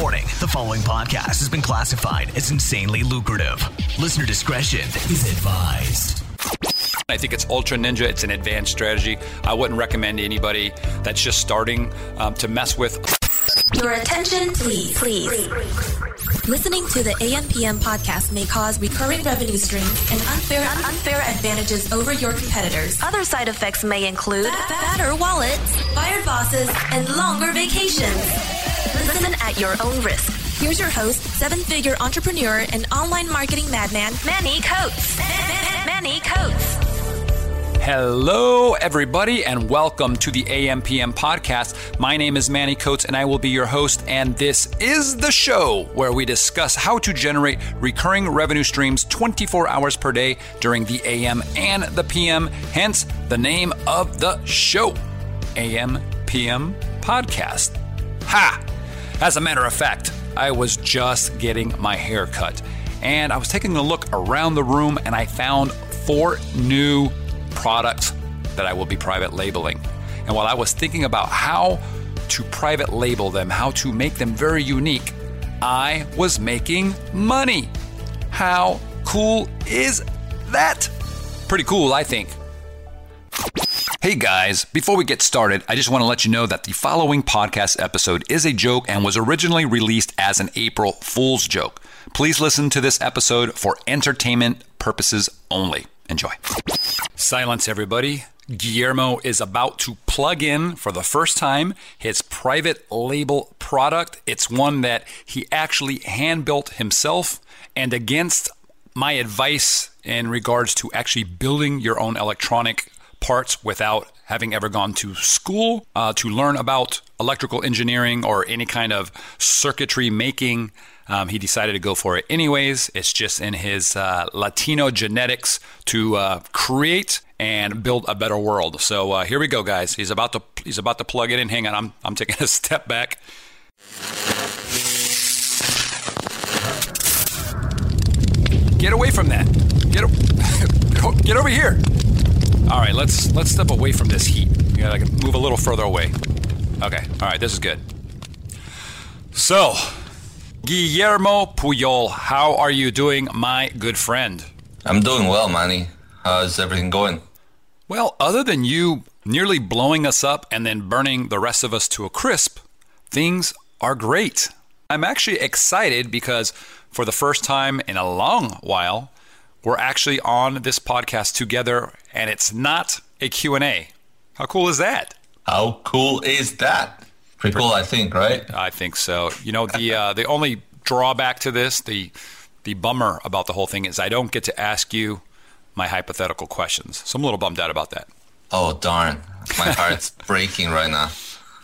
Warning the following podcast has been classified as insanely lucrative. Listener discretion is advised. I think it's Ultra Ninja. It's an advanced strategy. I wouldn't recommend to anybody that's just starting um, to mess with. Your attention, please. Please. Listening to the AMPM podcast may cause recurring revenue streams and unfair unfair advantages over your competitors. Other side effects may include fatter wallets, fired bosses, and longer vacations. Listen at your own risk. Here's your host, seven-figure entrepreneur and online marketing madman, Manny Coats. Manny Coats. Hello, everybody, and welcome to the AMPM podcast. My name is Manny Coats, and I will be your host. And this is the show where we discuss how to generate recurring revenue streams 24 hours per day during the AM and the PM, hence the name of the show AM PM Podcast. Ha! As a matter of fact, I was just getting my hair cut, and I was taking a look around the room, and I found four new products that I will be private labeling. And while I was thinking about how to private label them, how to make them very unique, I was making money. How cool is that? Pretty cool, I think. Hey guys, before we get started, I just want to let you know that the following podcast episode is a joke and was originally released as an April Fool's joke. Please listen to this episode for entertainment purposes only. Enjoy. Silence, everybody. Guillermo is about to plug in for the first time his private label product. It's one that he actually hand built himself and against my advice in regards to actually building your own electronic parts without having ever gone to school uh, to learn about electrical engineering or any kind of circuitry making. Um, he decided to go for it anyways. It's just in his uh, Latino genetics to uh, create and build a better world. So uh, here we go, guys. He's about to he's about to plug it in. Hang on, I'm I'm taking a step back. Get away from that. Get get over here. All right, let's let's step away from this heat. You gotta move a little further away. Okay. All right, this is good. So, Guillermo Puyol, how are you doing, my good friend? I'm doing well, Manny. How's everything going? Well, other than you nearly blowing us up and then burning the rest of us to a crisp, things are great. I'm actually excited because for the first time in a long while, we're actually on this podcast together and it's not a Q&A. How cool is that? How cool is that? Pretty cool, I think, right? I think so. You know, the uh, the only drawback to this, the the bummer about the whole thing is I don't get to ask you my hypothetical questions. So I'm a little bummed out about that. Oh darn. My heart's breaking right now.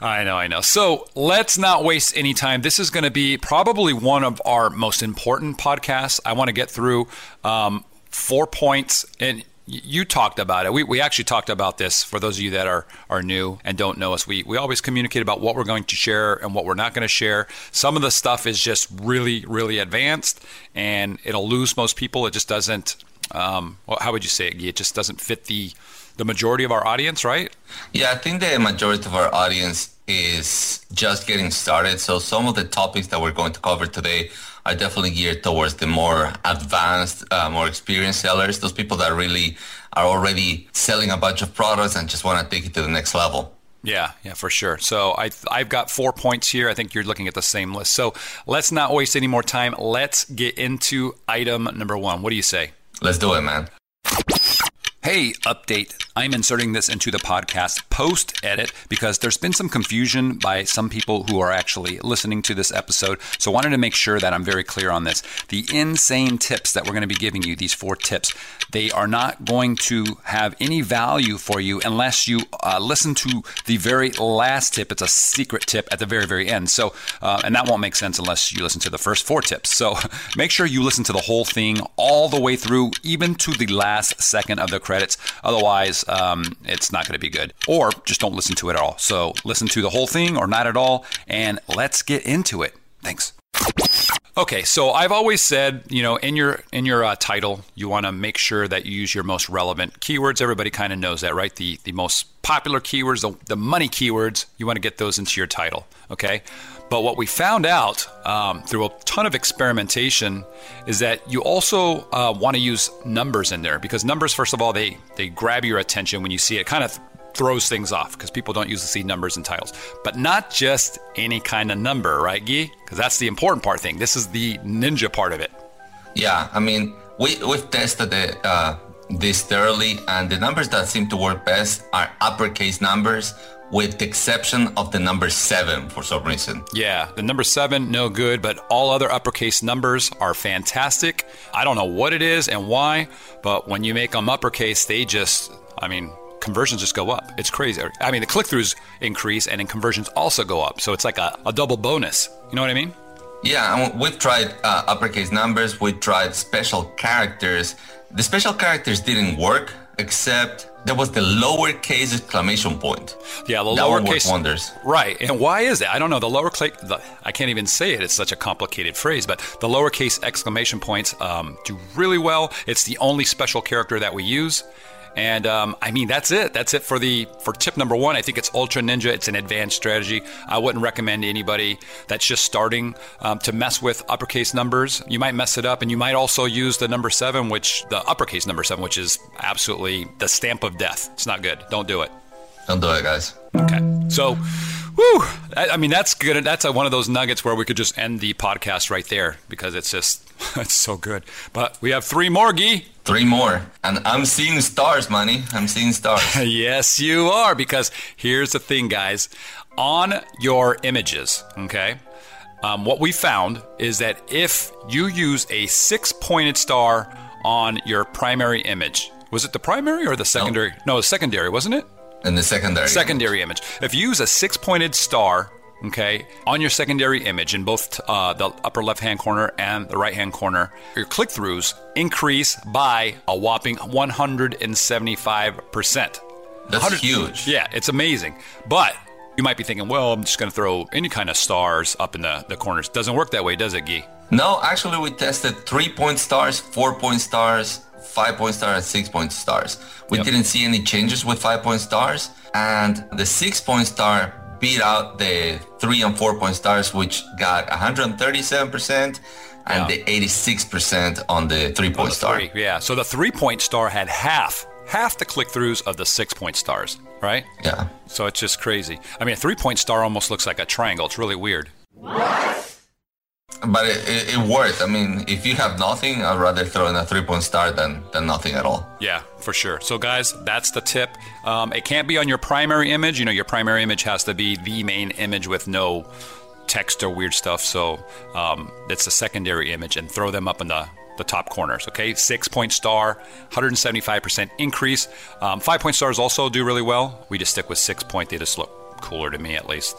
I know, I know. So let's not waste any time. This is going to be probably one of our most important podcasts. I want to get through um, four points, and you talked about it. We, we actually talked about this for those of you that are, are new and don't know us. We, we always communicate about what we're going to share and what we're not going to share. Some of the stuff is just really, really advanced and it'll lose most people. It just doesn't, um, well, how would you say it? It just doesn't fit the, the majority of our audience, right? Yeah, I think the majority of our audience is just getting started. So some of the topics that we're going to cover today are definitely geared towards the more advanced, uh, more experienced sellers, those people that really are already selling a bunch of products and just want to take it to the next level. Yeah, yeah, for sure. So I, I've got four points here. I think you're looking at the same list. So let's not waste any more time. Let's get into item number one. What do you say? Let's do it, man. Hey, update. I'm inserting this into the podcast post edit because there's been some confusion by some people who are actually listening to this episode. So I wanted to make sure that I'm very clear on this. The insane tips that we're going to be giving you, these four tips, they are not going to have any value for you unless you uh, listen to the very last tip. It's a secret tip at the very, very end. So, uh, and that won't make sense unless you listen to the first four tips. So make sure you listen to the whole thing all the way through, even to the last second of the credits. Otherwise, um, it's not going to be good. Or just don't listen to it at all. So listen to the whole thing or not at all, and let's get into it. Thanks. Okay, so I've always said, you know, in your in your uh, title, you want to make sure that you use your most relevant keywords. Everybody kind of knows that, right? The the most popular keywords, the, the money keywords, you want to get those into your title. Okay, But what we found out um, through a ton of experimentation is that you also uh, want to use numbers in there because numbers, first of all, they they grab your attention when you see it. Kind of throws things off because people don't usually see numbers and titles. But not just any kind of number, right, Guy? Because that's the important part thing. This is the ninja part of it. Yeah, I mean, we we've tested it uh, this thoroughly, and the numbers that seem to work best are uppercase numbers, with the exception of the number seven for some reason. Yeah, the number seven, no good, but all other uppercase numbers are fantastic. I don't know what it is and why, but when you make them uppercase, they just, I mean, conversions just go up. It's crazy. I mean, the click throughs increase and then conversions also go up. So it's like a, a double bonus. You know what I mean? Yeah, we've tried uh, uppercase numbers, we tried special characters. The special characters didn't work, except there was the lowercase exclamation point. Yeah, the lowercase wonders. Right, and why is that? I don't know. The lowercase, the, I can't even say it. It's such a complicated phrase, but the lowercase exclamation points um, do really well. It's the only special character that we use. And um, I mean, that's it. That's it for the for tip number one. I think it's Ultra Ninja. It's an advanced strategy. I wouldn't recommend anybody that's just starting um, to mess with uppercase numbers. You might mess it up, and you might also use the number seven, which the uppercase number seven, which is absolutely the stamp of death. It's not good. Don't do it. Don't do it, guys. Okay. So, whew, I, mean, that's good. That's a, one of those nuggets where we could just end the podcast right there because it's just, it's so good. But we have three more, Gee. Three more. And I'm seeing stars, money. I'm seeing stars. yes, you are. Because here's the thing, guys. On your images, okay, um, what we found is that if you use a six pointed star on your primary image, was it the primary or the secondary? No, no the secondary, wasn't it? In the secondary. Secondary image. image. If you use a six pointed star okay, on your secondary image in both uh, the upper left hand corner and the right hand corner, your click throughs increase by a whopping 175%. That's huge. Yeah, it's amazing. But you might be thinking, well, I'm just going to throw any kind of stars up in the, the corners. Doesn't work that way, does it, Guy? No, actually, we tested three point stars, four point stars, five point stars, and six point stars. We yep. didn't see any changes with five point stars. And the six point star beat out the three and four point stars, which got 137% and yeah. the 86% on the three point star. Three, yeah. So the three point star had half half the click throughs of the six point stars, right? Yeah. So it's just crazy. I mean, a three point star almost looks like a triangle. It's really weird. What? But it, it, it, worked. I mean, if you have nothing, I'd rather throw in a three point star than, than nothing at all. Yeah, for sure. So, guys, that's the tip. Um, it can't be on your primary image. You know, your primary image has to be the main image with no text or weird stuff. So, um, it's a secondary image and throw them up in the the top corners. Okay, six point star, 175% increase. Um, five point stars also do really well. We just stick with six point. They just look cooler to me, at least.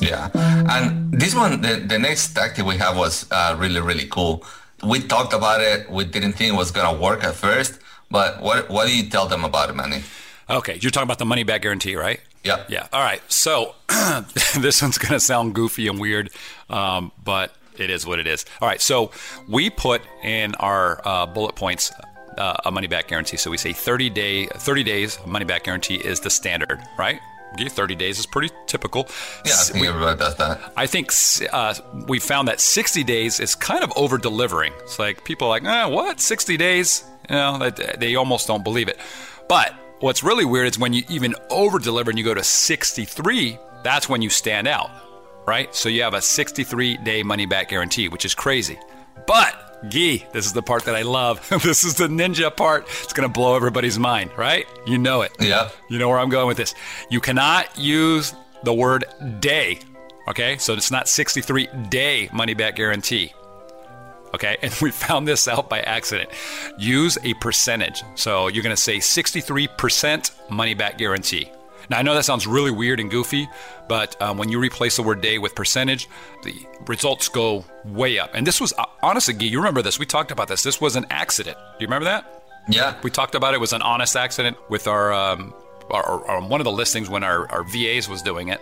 Yeah, and this one, the, the next tactic we have was uh, really really cool. We talked about it. We didn't think it was gonna work at first, but what what do you tell them about it, Manny? Okay, you're talking about the money back guarantee, right? Yeah. Yeah. All right. So this one's gonna sound goofy and weird, um, but it is what it is. All right. So we put in our uh, bullet points uh, a money back guarantee. So we say 30 day, 30 days money back guarantee is the standard, right? 30 days is pretty typical. Yeah, I think we, everybody does that. I think uh, we found that 60 days is kind of over delivering. It's like people are like, eh, what? 60 days? You know, they almost don't believe it. But what's really weird is when you even over deliver and you go to 63, that's when you stand out, right? So you have a 63 day money back guarantee, which is crazy. But Gee, this is the part that I love. this is the ninja part. It's going to blow everybody's mind, right? You know it. Yeah. You know where I'm going with this. You cannot use the word day. Okay? So it's not 63 day money back guarantee. Okay? And we found this out by accident. Use a percentage. So you're going to say 63% money back guarantee. Now, I know that sounds really weird and goofy, but um, when you replace the word day with percentage, the results go way up. And this was, uh, honestly, Guy, you remember this. We talked about this. This was an accident. Do you remember that? Yeah. We talked about it. it was an honest accident with our, um, our, our, one of the listings when our, our VAs was doing it.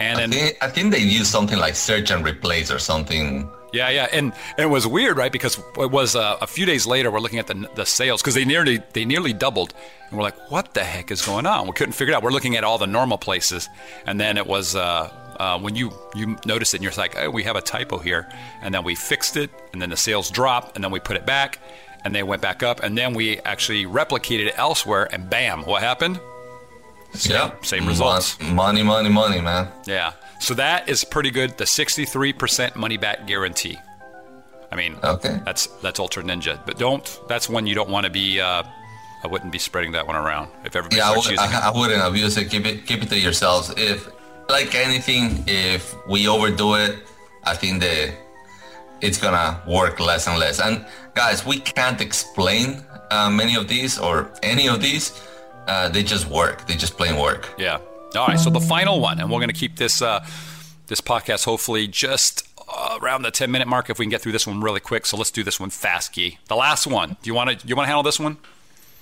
And I, then, think, I think they used something like search and replace or something yeah, yeah, and, and it was weird, right? Because it was uh, a few days later. We're looking at the the sales because they nearly they nearly doubled, and we're like, what the heck is going on? We couldn't figure it out. We're looking at all the normal places, and then it was uh, uh, when you you notice it and you're like, oh, we have a typo here, and then we fixed it, and then the sales dropped, and then we put it back, and they went back up, and then we actually replicated it elsewhere, and bam, what happened? Yeah, same results. Money, money, money, man. Yeah, so that is pretty good. The 63% money back guarantee. I mean, okay, that's that's Ultra Ninja, but don't. That's one you don't want to be. Uh, I wouldn't be spreading that one around if everybody yeah, starts I, using I, it. I wouldn't abuse it. Keep it keep it to yourselves. If like anything, if we overdo it, I think that it's gonna work less and less. And guys, we can't explain uh, many of these or any of these. Uh, they just work. They just plain work. Yeah. All right. So the final one, and we're going to keep this uh, this podcast hopefully just uh, around the 10 minute mark if we can get through this one really quick. So let's do this one fast, Guy. The last one. Do you want to you want to handle this one?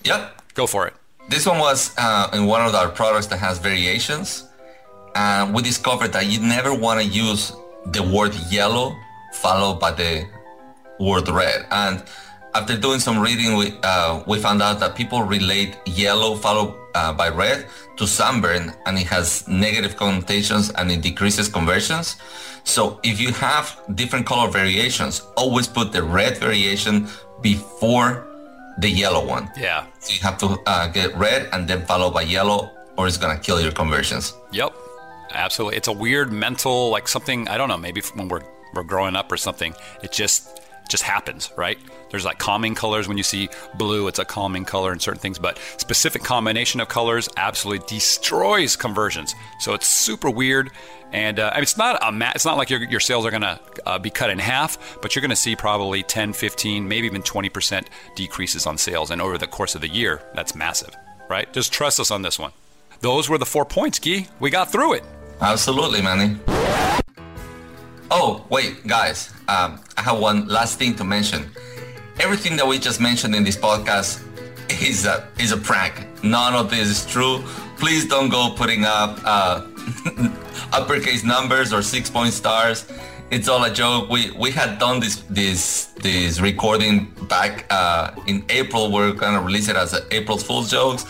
Yep. Go for it. This one was uh, in one of our products that has variations. And we discovered that you never want to use the word yellow followed by the word red. And after doing some reading, we, uh, we found out that people relate yellow followed uh, by red to sunburn and it has negative connotations and it decreases conversions. So if you have different color variations, always put the red variation before the yellow one. Yeah. So you have to uh, get red and then followed by yellow or it's going to kill your conversions. Yep. Absolutely. It's a weird mental, like something, I don't know, maybe when we're, we're growing up or something, it just, just happens, right? There's like calming colors. When you see blue, it's a calming color and certain things, but specific combination of colors absolutely destroys conversions. So it's super weird. And uh, I mean, it's not a ma- it's not like your, your sales are going to uh, be cut in half, but you're going to see probably 10, 15, maybe even 20% decreases on sales. And over the course of the year, that's massive, right? Just trust us on this one. Those were the four points, Guy. We got through it. Absolutely, Manny. Oh, wait, guys. Um, I have one last thing to mention. Everything that we just mentioned in this podcast is a, is a prank. None of this is true. Please don't go putting up uh, uppercase numbers or six point stars. It's all a joke. We we had done this this this recording back uh, in April. We're gonna release it as April Fool's jokes,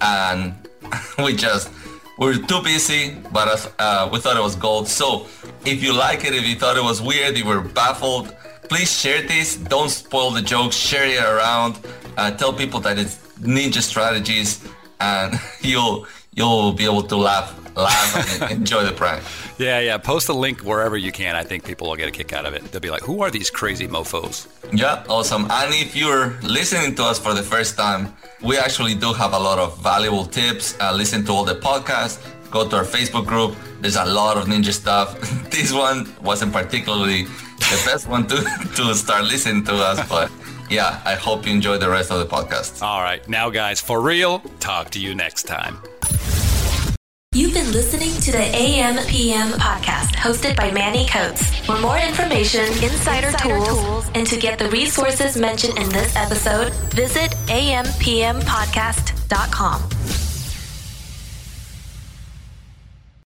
and we just we're too busy. But uh, we thought it was gold. So if you like it, if you thought it was weird, you were baffled, please share this. Don't spoil the jokes. Share it around. Uh, tell people that it's ninja strategies, and you'll you'll be able to laugh laugh and enjoy the prank. Yeah, yeah. Post the link wherever you can. I think people will get a kick out of it. They'll be like, "Who are these crazy mofo's?" Yeah, awesome. And if you're listening to us for the first time, we actually do have a lot of valuable tips. Uh, listen to all the podcasts. Go to our Facebook group. There's a lot of ninja stuff. this one wasn't particularly the best one to to start listening to us, but yeah, I hope you enjoy the rest of the podcast. All right, now, guys, for real. Talk to you next time. You've been listening to the AM PM podcast hosted by Manny Coats. For more information, insider, insider tools, tools, and to get the resources mentioned in this episode, visit ampmpodcast.com.